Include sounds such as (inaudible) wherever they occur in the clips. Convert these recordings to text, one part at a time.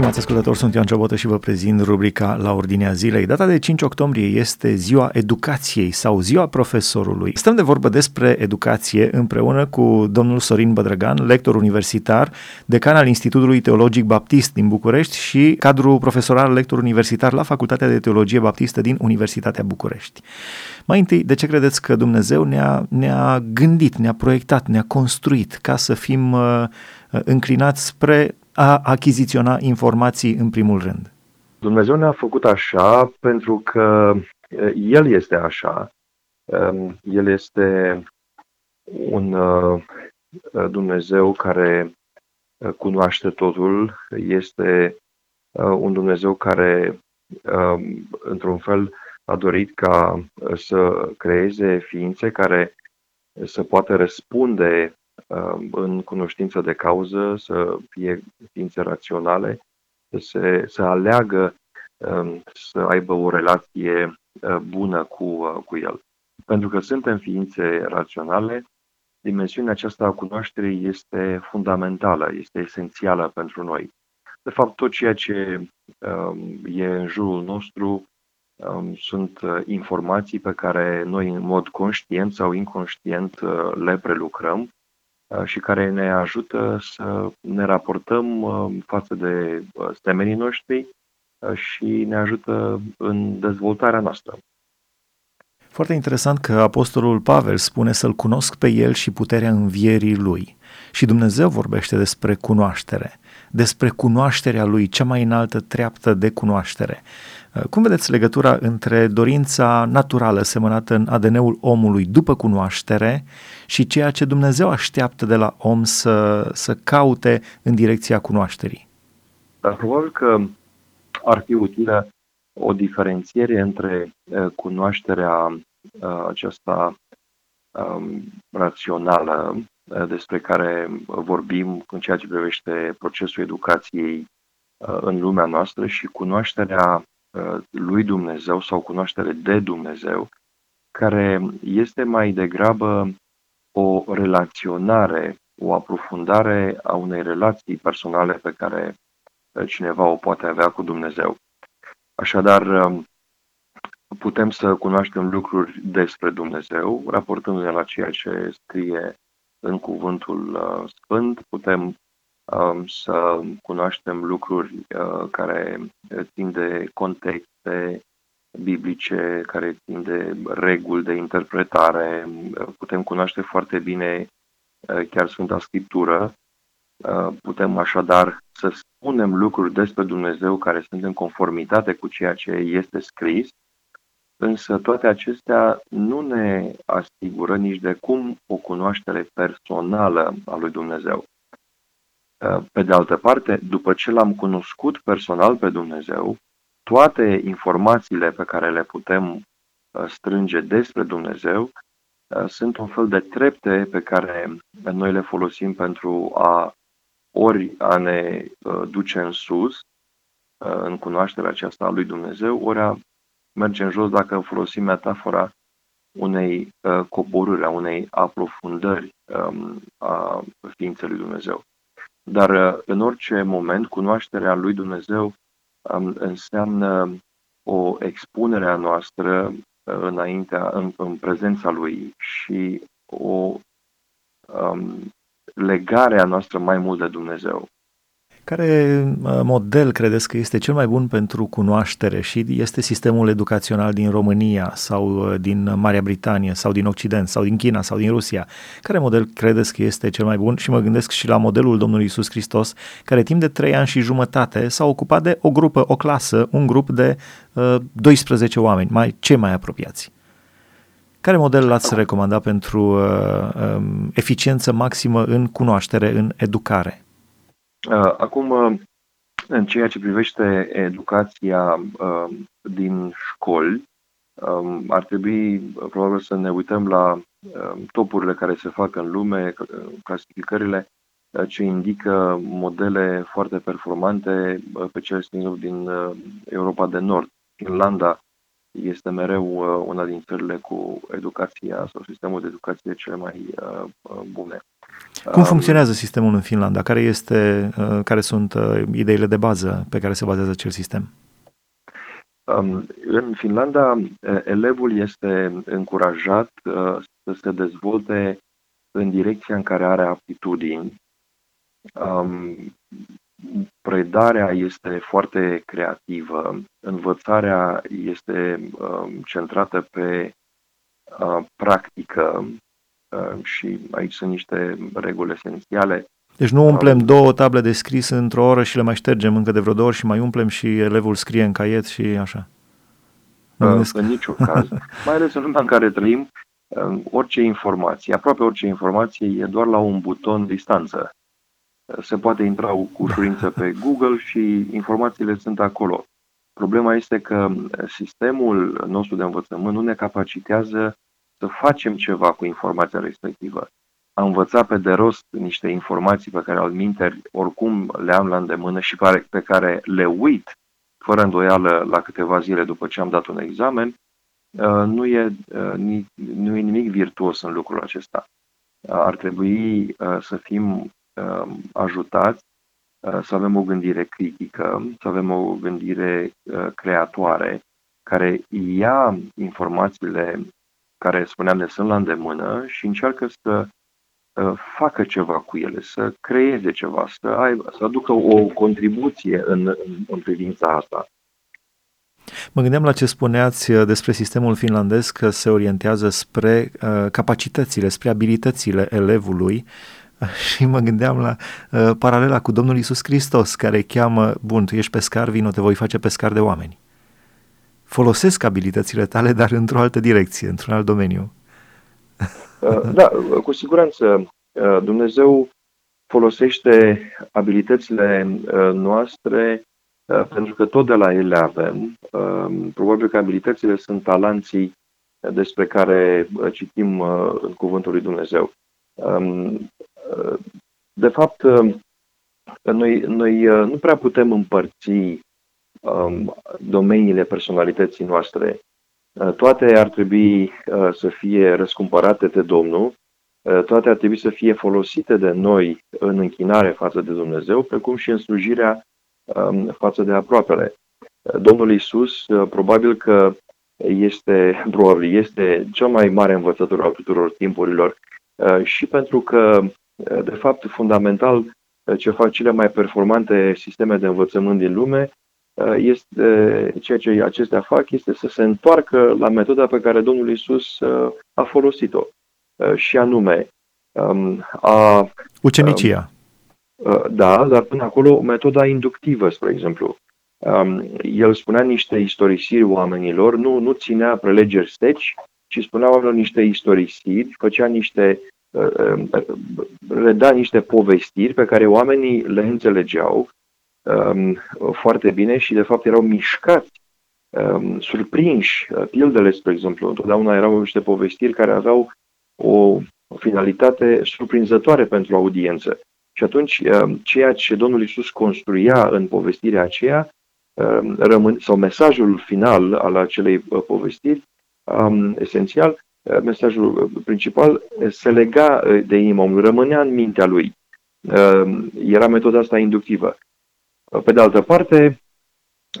Stimați ascultători, sunt Ioan Ciobotă și vă prezint rubrica La Ordinea Zilei. Data de 5 octombrie este ziua educației sau ziua profesorului. Stăm de vorbă despre educație împreună cu domnul Sorin Bădrăgan, lector universitar, decan al Institutului Teologic Baptist din București și cadru profesoral lector universitar la Facultatea de Teologie Baptistă din Universitatea București. Mai întâi, de ce credeți că Dumnezeu ne-a, ne-a gândit, ne-a proiectat, ne-a construit ca să fim uh, înclinați spre a achiziționa informații în primul rând? Dumnezeu ne-a făcut așa pentru că El este așa. El este un Dumnezeu care cunoaște totul, este un Dumnezeu care, într-un fel, a dorit ca să creeze ființe care să poată răspunde Um, în cunoștință de cauză, să fie ființe raționale, să, se, să aleagă um, să aibă o relație uh, bună cu, uh, cu el. Pentru că suntem ființe raționale, dimensiunea aceasta a cunoașterii este fundamentală, este esențială pentru noi. De fapt, tot ceea ce um, e în jurul nostru um, sunt uh, informații pe care noi, în mod conștient sau inconștient, uh, le prelucrăm Uh, și care ne ajută să ne raportăm uh, față de uh, temenii noștri și ne ajută în dezvoltarea noastră. Foarte interesant că Apostolul Pavel spune să-L cunosc pe El și puterea învierii Lui. Și Dumnezeu vorbește despre cunoaștere, despre cunoașterea Lui, cea mai înaltă treaptă de cunoaștere. Uh, cum vedeți legătura între dorința naturală semănată în ADN-ul omului după cunoaștere și ceea ce Dumnezeu așteaptă de la om să, să caute în direcția cunoașterii? Dar probabil că ar fi utilă o diferențiere între uh, cunoașterea uh, aceasta um, rațională despre care vorbim în ceea ce privește procesul educației în lumea noastră și cunoașterea Uh, lui Dumnezeu sau cunoaștere de Dumnezeu, care este mai degrabă o relaționare, o aprofundare a unei relații personale pe care uh, cineva o poate avea cu Dumnezeu. Așadar, um, putem să cunoaștem lucruri despre Dumnezeu, raportându-ne la ceea ce scrie în Cuvântul uh, Sfânt, putem Um, să cunoaștem lucruri uh, care țin de contexte biblice, care țin de reguli de interpretare. Putem cunoaște foarte bine uh, chiar Sfânta Scriptură. Uh, putem așadar să spunem lucruri despre Dumnezeu care sunt în conformitate cu ceea ce este scris, însă toate acestea nu ne asigură nici de cum o cunoaștere personală a lui Dumnezeu. Uh, pe de altă parte, după ce l-am cunoscut personal pe Dumnezeu, toate informațiile pe care le putem uh, strânge despre Dumnezeu uh, sunt un fel de trepte pe care noi le folosim pentru a ori a ne duce în sus, în cunoașterea aceasta a lui Dumnezeu, ori a merge în jos dacă folosim metafora unei coborâri, a unei aprofundări um, a ființei lui Dumnezeu. Dar uh, în orice moment, cunoașterea lui Dumnezeu um, înseamnă o expunere a noastră uh, înaintea, în, în prezența lui și o um, legare a noastră mai mult de Dumnezeu. Care uh, model credeți că este cel mai bun pentru cunoaștere și este sistemul educațional din România sau uh, din Marea Britanie sau din Occident sau din China sau din Rusia? Care model credeți că este cel mai bun? Și mă gândesc și la modelul Domnului Isus Hristos, care timp de trei ani și jumătate s-a ocupat de o grupă, o clasă, un grup de uh, 12 oameni, mai, cei mai apropiați. Care model l-ați recomanda pentru uh, um, eficiență maximă în cunoaștere, în educare? Uh, acum, uh, în ceea ce privește educația uh, din școli, um, ar trebui probabil să ne uităm la um, topurile care se fac în lume, clasificările ce indică modele foarte performante pe cele din Europa de Nord. Irlanda este mereu una din țările cu educația sau sistemul de educație cele mai bune. Cum funcționează sistemul în Finlanda? Care, este, uh, care sunt uh, ideile de bază pe care se bazează acel sistem? Um, în Finlanda, elevul este încurajat să se dezvolte în direcția în care are aptitudini. Um, predarea este foarte creativă, învățarea este um, centrată pe uh, practică uh, și aici sunt niște reguli esențiale. Deci nu umplem um, două table de scris într-o oră și le mai ștergem încă de vreo două ori și mai umplem și elevul scrie în caiet și așa. Uh, în niciun caz. (laughs) mai ales în lumea în care trăim, uh, orice informație, aproape orice informație e doar la un buton distanță se poate intra cu ușurință pe (laughs) Google și informațiile sunt acolo. Problema este că sistemul nostru de învățământ nu ne capacitează să facem ceva cu informația respectivă. Am învățat pe de rost niște informații pe care al minteri oricum le am la îndemână și pe care le uit fără îndoială la câteva zile după ce am dat un examen, uh, nu e, uh, nu e nimic virtuos în lucrul acesta. Ar trebui uh, să fim Um, ajutați uh, să avem o gândire critică, să avem o gândire uh, creatoare, care ia informațiile care, spuneam, ne sunt la îndemână și încearcă să uh, facă ceva cu ele, să creeze ceva, să, aibă, să aducă o contribuție în, în, în privința asta. Mă gândeam la ce spuneați despre sistemul finlandez că se orientează spre uh, capacitățile, spre abilitățile elevului (laughs) Și mă gândeam la uh, paralela cu Domnul Isus Hristos, care cheamă, bun, tu ești pescar, vino, te voi face pescar de oameni. Folosesc abilitățile tale, dar într-o altă direcție, într-un alt domeniu. Uh, da, cu siguranță. Uh, Dumnezeu folosește abilitățile uh, noastre pentru că tot de la ele avem. Probabil că abilitățile sunt talanții despre care citim în Cuvântul lui Dumnezeu. Um, de fapt, um, noi, noi uh, nu prea putem împărți um, domeniile personalității noastre. Uh, toate ar trebui uh, să fie răscumpărate de Domnul, toate ar trebui să fie folosite de noi în închinare față de Dumnezeu, precum și în slujirea față de aproapele. Domnul Isus, probabil că este, probabil, este cel mai mare învățător al tuturor timpurilor Uh, și pentru că, uh, de fapt, fundamental, uh, ce fac cele mai performante sisteme de învățământ din lume, este, ceea ce acestea fac este să se întoarcă la metoda pe care Domnul Isus a folosit-o. Și anume, um, a... Ucenicia. Da, dar până acolo metoda inductivă, spre exemplu. Um, el spunea niște istorisiri oamenilor, nu, nu ținea prelegeri steci, ci spunea oamenilor niște istorisiri, făcea niște, uh, uh, le da niște povestiri pe care oamenii le înțelegeau um, foarte bine și de fapt erau mișcați, um, surprinși. Pildele, spre exemplu, întotdeauna erau niște povestiri care aveau o finalitate surprinzătoare pentru audiență. Și atunci, um, ceea ce Domnul Isus construia în povestirea aceea, rămân, sau mesajul final al acelei uh, povestiri, um, esențial, uh, mesajul principal uh, se lega uh, de inima omului, rămânea în mintea lui. Uh, era metoda asta inductivă. Pe de altă parte,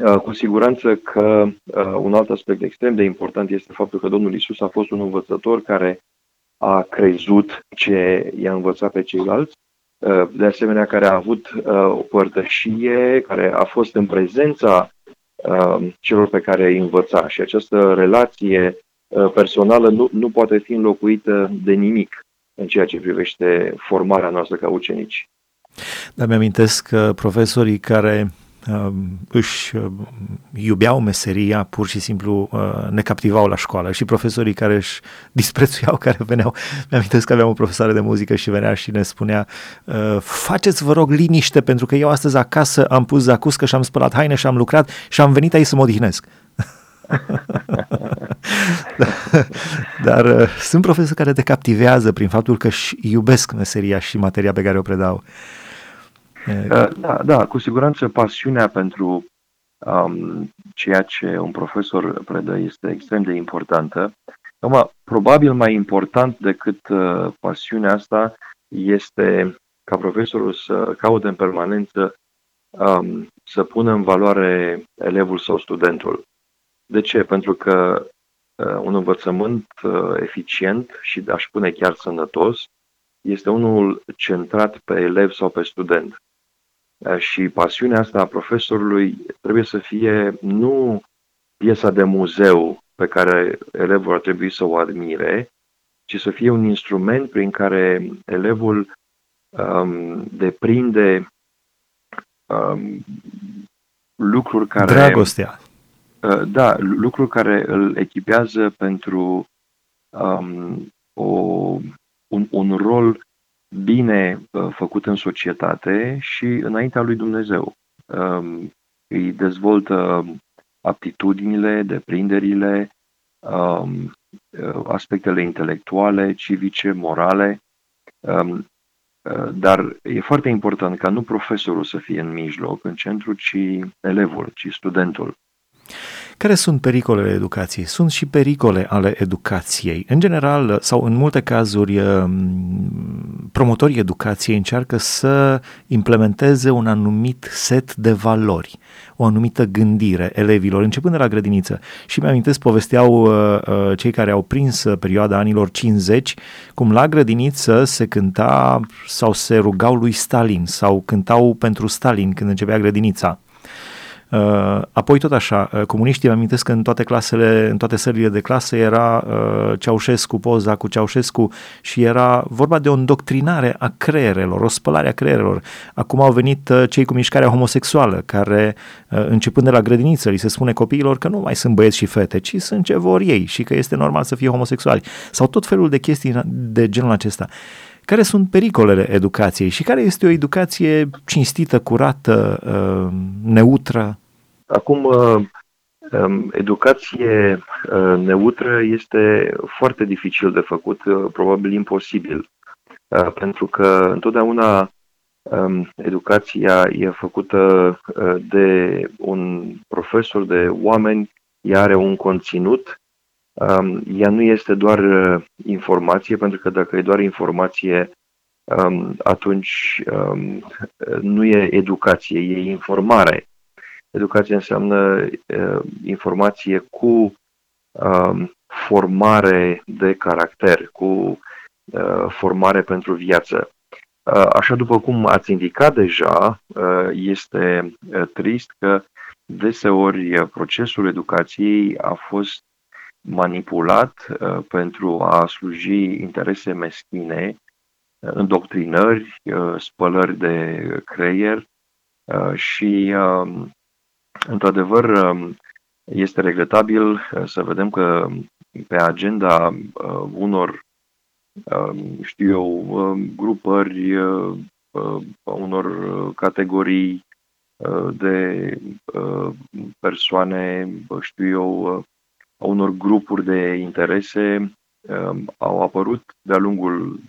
uh, cu siguranță că uh, un alt aspect extrem de important este faptul că Domnul Isus a fost un învățător care a crezut ce i-a învățat pe ceilalți, de asemenea care a avut o părtășie, care a fost în prezența Um, celor pe care îi învăța. Și această relație uh, personală nu, nu poate fi înlocuită de nimic în ceea ce privește formarea noastră ca ucenici. Dar mi-amintesc că profesorii care uh, își uh, iubeau meseria, pur și simplu uh, ne captivau la școală și profesorii care își (laughs) disprețuiau, care veneau, mi-amintesc că aveam o profesoară de muzică și venea și ne spunea uh, faceți vă rog liniște pentru că eu astăzi acasă am pus zacuscă și am spălat haine și am lucrat și am venit aici să mă odihnesc. (laughs) Dar uh, sunt profesori care te captivează prin faptul că își iubesc meseria și materia pe care o predau. Uh, Uh, da, da, cu siguranță pasiunea pentru um, ceea ce un profesor predă este extrem de importantă. Acum, probabil mai important decât uh, pasiunea asta este ca profesorul să caute în permanență um, să pună în valoare elevul sau studentul. De ce? Pentru că uh, un învățământ uh, eficient și aș spune chiar sănătos este unul centrat pe elev sau pe student. Uh, și pasiunea asta a profesorului trebuie să fie nu piesa de muzeu pe care elevul ar trebui să o admire, ci să fie un instrument prin care elevul um, deprinde um, lucruri care... Dragostea. Uh, da, lucruri care îl echipează pentru um, o, un, un rol bine uh, făcut în societate și înaintea lui Dumnezeu. Um, îi dezvoltă aptitudinile, deprinderile, um, uh, aspectele intelectuale, civice, morale, um, uh, dar e foarte important ca nu profesorul să fie în mijloc, în centru, ci elevul, ci studentul. Care sunt pericolele educației? Sunt și pericole ale educației. În general, sau în multe cazuri, um, promotorii educației încearcă să implementeze un anumit set de valori, o anumită gândire elevilor, începând de la grădiniță. Și mi-amintesc, povesteau uh, uh, cei care au prins perioada anilor 50, cum la grădiniță se cânta sau se rugau lui Stalin sau cântau pentru Stalin când începea grădinița Uh, apoi tot așa, uh, comuniștii, îmi amintesc că în toate clasele, în toate sările de clasă era uh, Ceaușescu, poza cu Ceaușescu și era vorba de o îndoctrinare a creierelor, o spălare a creierelor. Acum au venit cei cu mișcarea homosexuală, care începând de la grădiniță li se spune copiilor că nu mai sunt băieți și fete, ci sunt ce vor ei și că este normal să fie homosexuali. Sau tot felul de chestii de genul acesta care sunt pericolele educației și care este o educație cinstită, curată, neutră? Acum, uh, um, educație uh, neutră este foarte dificil de făcut, uh, probabil imposibil, pentru că întotdeauna um, educația e făcută de un profesor, de oameni, ea are un conținut, um, ea nu este doar informație, pentru că dacă e doar informație, atunci nu e educație, e informare. Educație înseamnă uh, informație cu uh, formare de caracter, cu uh, formare pentru viață. Uh, așa după cum ați indicat deja, uh, este uh, trist că deseori procesul educației a fost manipulat uh, pentru a sluji interese meschine, uh, îndoctrinări, uh, spălări de creier și Într-adevăr, um, este regretabil uh, să vedem că pe agenda uh, unor, um, știu eu, um, grupări, uh, unor categorii de persoane, știu eu, a unor grupuri de interese au apărut de-a lungul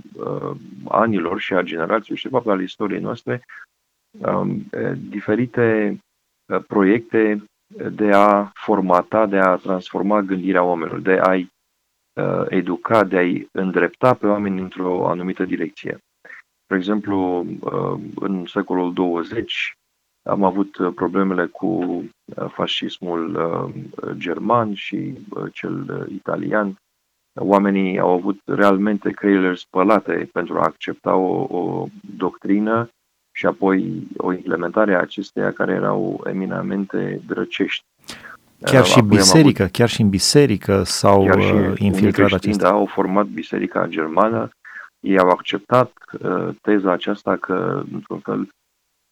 anilor și a generațiilor și, de fapt, al istoriei noastre, diferite Uh, proiecte de a formata, de a transforma gândirea oamenilor, de a-i uh, educa, de a-i îndrepta pe oameni într-o anumită direcție. Spre exemplu, uh, în secolul 20 am avut problemele cu fascismul german și cel italian. Oamenii au avut realmente creierile spălate pentru a accepta o, o doctrină și apoi o implementare a acesteia care erau eminamente drăcești. Chiar și biserică, avut, chiar și în biserică s-au chiar și uh, infiltrat acestea. Da, au format biserica germană, ei au acceptat uh, teza aceasta că, într-un fel,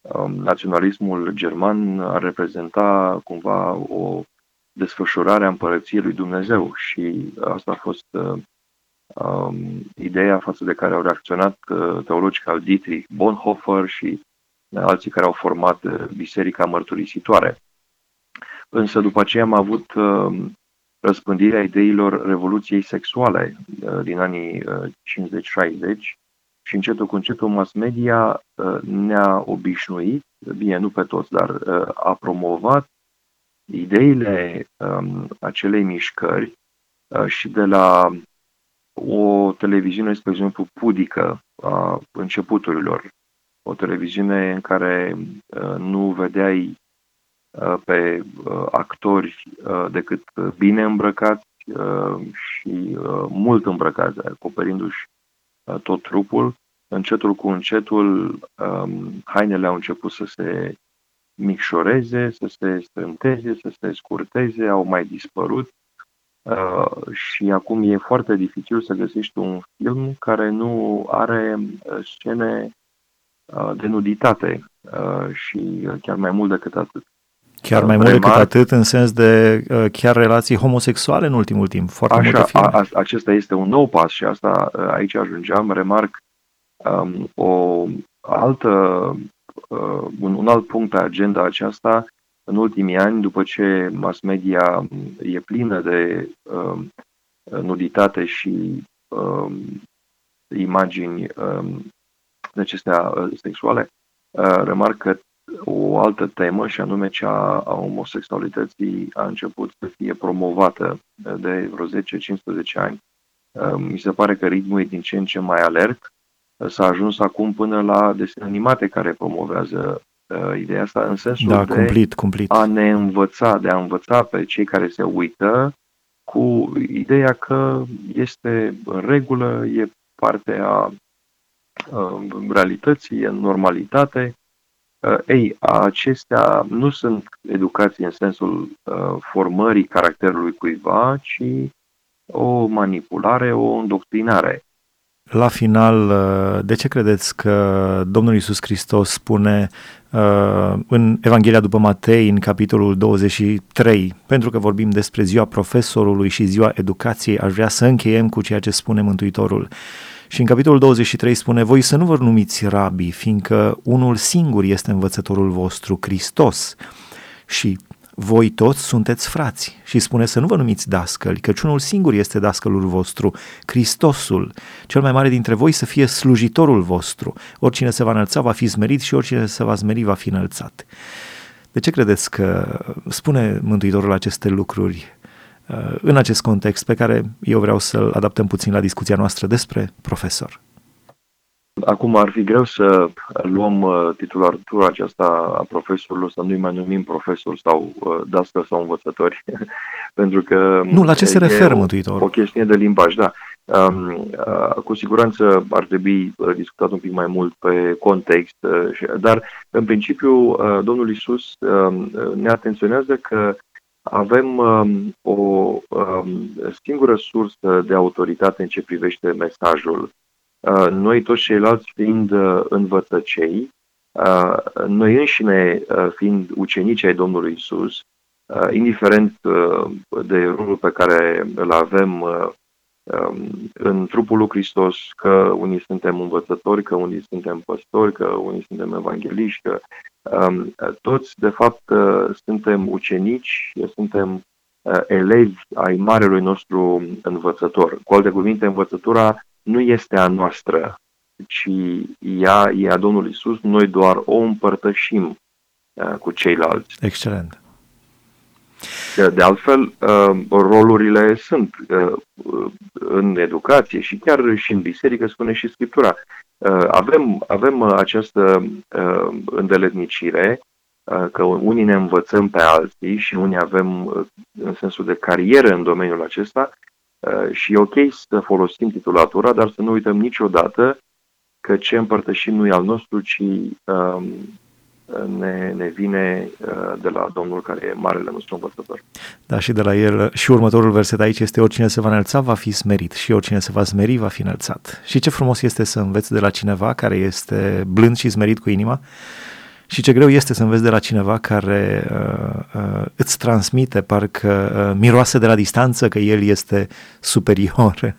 um, naționalismul german ar reprezenta cumva o desfășurare a împărăției lui Dumnezeu și asta a fost uh, um, ideea față de care au reacționat uh, teologii ca Dietrich Bonhoeffer și uh, alții care au format uh, Biserica Mărturisitoare. Însă după aceea am avut uh, răspândirea ideilor revoluției sexuale uh, din anii uh, 50-60 și încetul cu încetul mass media uh, ne-a obișnuit, bine, nu pe toți, dar uh, a promovat ideile um, acelei mișcări uh, și de la o televiziune, spre exemplu, pudică a începuturilor, o televiziune în care uh, nu vedeai uh, pe uh, actori decât bine îmbrăcați și mult îmbrăcați, acoperindu-și tot trupul, încetul cu încetul um, hainele au început să se micșoreze, să se strânteze, să se scurteze, au mai dispărut Uh, și acum e foarte dificil să găsești un film care nu are uh, scene uh, de nuditate uh, și chiar mai mult decât atât. Chiar mai mult decât atât în sens de uh, chiar relații homosexuale în ultimul timp. Foarte Așa, multe filme. A, acesta este un nou pas și asta uh, aici ajungeam, remarc um, o altă, uh, un, un alt punct pe agenda aceasta în ultimii ani, după ce mass media e plină de uh, nuditate și uh, imagini uh, acestea uh, sexuale, uh, remarc că o altă temă, și anume cea a homosexualității, a început să fie promovată de vreo 10-15 ani. Uh, mi se pare că ritmul e din ce în ce mai alert. S-a ajuns acum până la desene animate care promovează uh, ideea asta în sensul da, de cumplit, cumplit. a ne învăța, de a învăța pe cei care se uită cu ideea că este în regulă, e parte a uh, realității, e normalitate. Uh, ei, acestea nu sunt educații în sensul uh, formării caracterului cuiva, ci o manipulare, o îndoctrinare. La final, uh, de ce credeți că Domnul Iisus Hristos spune uh, în Evanghelia după Matei, în capitolul 23, pentru că vorbim despre ziua profesorului și ziua educației, aș vrea să încheiem cu ceea ce spune Mântuitorul. Și în capitolul 23 spune, voi să nu vă numiți rabi, fiindcă unul singur este învățătorul vostru, Hristos. Și voi toți sunteți frați și spune să nu vă numiți dascăli, căci unul singur este dascălul vostru, Hristosul, cel mai mare dintre voi să fie slujitorul vostru. Oricine se va înălța va fi zmerit și oricine se va zmeri va fi înălțat. De ce credeți că spune Mântuitorul aceste lucruri uh, în acest context pe care eu vreau să-l adaptăm puțin la discuția noastră despre profesor? Acum ar fi greu să luăm uh, titulatura aceasta a profesorului, să nu-i mai numim profesor sau uh, dască sau învățători, (laughs) pentru că... Nu, la ce se referă Mântuitorul? O chestie de limbaj, da. Um, uh, cu siguranță ar trebui discutat un pic mai mult pe context, dar în principiu Domnul Isus um, ne atenționează că avem um, o singură sursă de autoritate în ce privește mesajul Uh, noi toți ceilalți fiind uh, învățăcei, uh, noi înșine fiind ucenici ai Domnului Isus, indiferent de rolul pe care îl avem um, în trupul lui Hristos, că unii suntem învățători, că unii suntem păstori, că unii suntem evangeliști, că um, toți, de fapt, suntem ucenici, suntem elevi ai marelui nostru învățător. Cu alte cuvinte, învățătura nu este a noastră, ci ea e a Domnului Isus, noi doar o împărtășim uh, cu ceilalți. Excelent. De altfel, uh, rolurile sunt uh, în educație și chiar și în biserică, spune și Scriptura. Avem, avem această îndeletnicire că unii ne învățăm pe alții și unii avem în sensul de carieră în domeniul acesta Uh, și e ok să folosim titulatura, dar să nu uităm niciodată că ce împărtășim nu e al nostru, ci um, ne, ne vine uh, de la Domnul care e marele nostru învățător. Da, și de la el, și următorul verset aici este oricine se va înălța va fi smerit și oricine se va smeri va fi înălțat. Și ce frumos este să înveți de la cineva care este blând și smerit cu inima, și ce greu este să înveți de la cineva care uh, uh, îți transmite parcă uh, miroase de la distanță că el este superior. (laughs)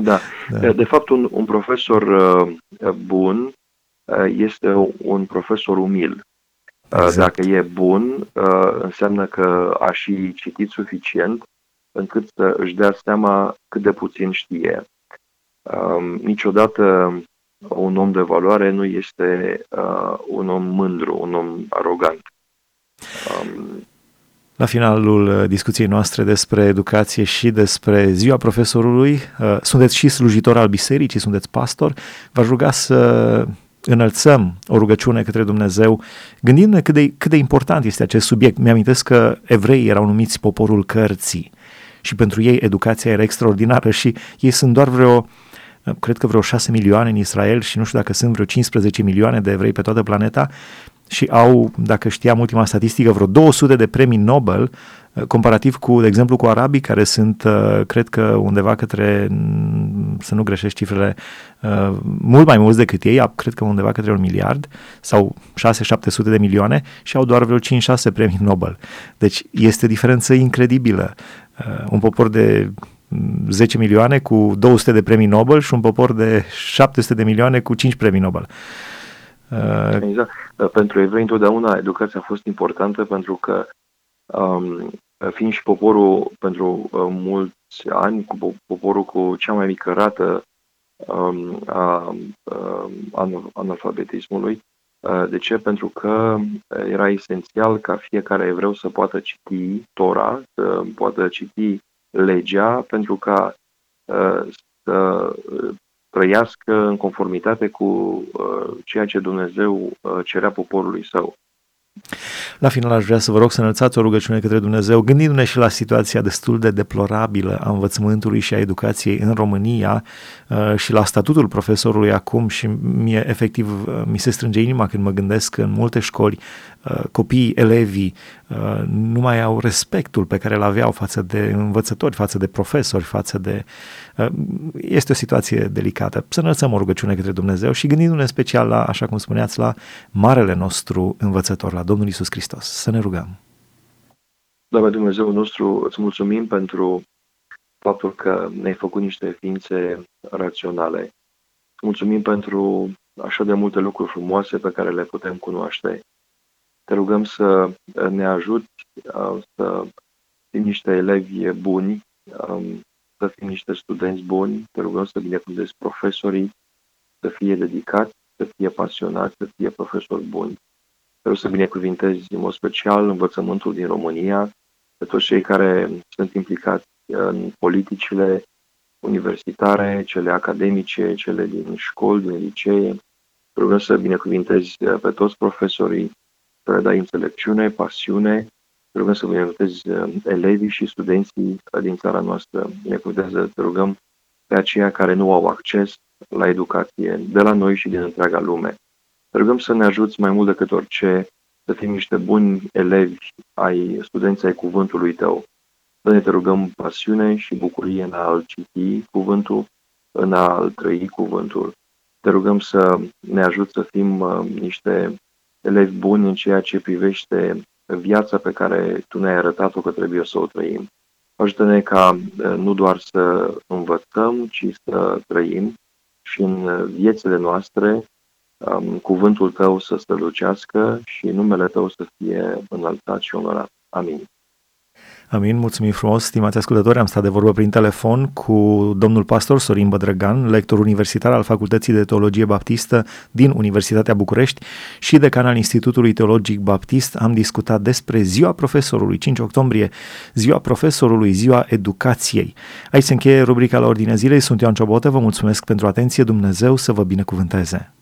da. da. De fapt, un, un profesor uh, bun uh, este un profesor umil. Uh, exact. Dacă e bun, uh, înseamnă că a și citit suficient încât să își dea seama cât de puțin știe. Uh, niciodată un om de valoare nu este uh, un om mândru, un om arogant. Um, La finalul uh, discuției noastre despre educație și despre ziua profesorului, uh, sunteți și slujitor al bisericii, sunteți pastor, v-aș ruga să înălțăm o rugăciune către Dumnezeu, gândindu-ne cât de, cât de important este acest subiect. Mi-amintesc că evreii erau numiți poporul cărții și pentru ei educația era extraordinară și ei sunt doar vreo, cred că vreo 6 milioane în Israel și nu știu dacă sunt vreo 15 milioane de evrei pe toată planeta și au, dacă știam ultima statistică, vreo 200 de premii Nobel, uh, comparativ cu, de exemplu, cu arabii, care sunt, uh, cred că undeva către, mm, să nu greșesc cifrele, uh, mult mai mulți decât ei, cred că undeva către un miliard sau 6-700 de milioane și au doar vreo 5-6 premii Nobel. Deci este diferență incredibilă. Un popor de 10 mm, milioane cu 200 de premii Nobel și un popor de 700 de milioane cu 5 premii Nobel. Exact. Pentru evrei întotdeauna educația a fost importantă pentru că um, fiind și poporul pentru uh, mulți ani, cu poporul cu cea mai mică rată um, a um, analfabetismului. Uh, de ce? Pentru că era esențial ca fiecare evreu să poată citi Tora, să poată citi legea, pentru ca uh, să trăiască în conformitate cu uh, ceea ce Dumnezeu uh, cerea poporului său. La final aș vrea să vă rog să înălțați o rugăciune către Dumnezeu, gândindu-ne și la situația destul de deplorabilă a învățământului și a educației în România uh, și la statutul profesorului acum și mie efectiv uh, mi se strânge inima când mă gândesc că în multe școli uh, copiii, elevii nu mai au respectul pe care îl aveau față de învățători, față de profesori, față de... Este o situație delicată. Să înălțăm o rugăciune către Dumnezeu și gândindu-ne special la, așa cum spuneați, la marele nostru învățător, la Domnul Isus Hristos. Să ne rugăm. Doamne Dumnezeu nostru, îți mulțumim pentru faptul că ne-ai făcut niște ființe raționale. Mulțumim pentru așa de multe lucruri frumoase pe care le putem cunoaște. Te rugăm să ne ajuți să fim niște elevi buni, să fim niște studenți buni. Te rugăm să binecuvântezi profesorii, să fie dedicați, să fie pasionați, să fie profesori buni. Vreau să binecuvintezi în mod special învățământul din România, pe toți cei care sunt implicați în politicile universitare, cele academice, cele din școli, din licee. Vreau să binecuvintezi pe toți profesorii, să le dai înțelepciune, pasiune. Vreau să binecuvintezi elevii și studenții din țara noastră. Binecuvintează, te rugăm, pe aceia care nu au acces la educație de la noi și din întreaga lume. Te rugăm să ne ajuți mai mult decât orice să fim niște buni elevi ai studenții ai cuvântului tău. Să ne te rugăm pasiune și bucurie în a-l citi cuvântul, în a-l trăi cuvântul. Te rugăm să ne ajut să fim uh, niște elevi buni în ceea ce privește viața pe care Tu ne-ai arătat-o că trebuie să o trăim. Ajută-ne ca uh, nu doar să învățăm, ci să trăim și în viețile noastre um, cuvântul tău să strălucească și numele tău să fie înălțat și onorat. Amin. Amin, mulțumim frumos, stimați ascultători. Am stat de vorbă prin telefon cu domnul pastor Sorin Bădrăgan, lector universitar al Facultății de Teologie Baptistă din Universitatea București și decan al Institutului Teologic Baptist. Am discutat despre ziua profesorului, 5 octombrie, ziua profesorului, ziua educației. Aici se încheie rubrica la ordinea zilei. Sunt Ioan Ciobotă, vă mulțumesc pentru atenție. Dumnezeu să vă binecuvânteze.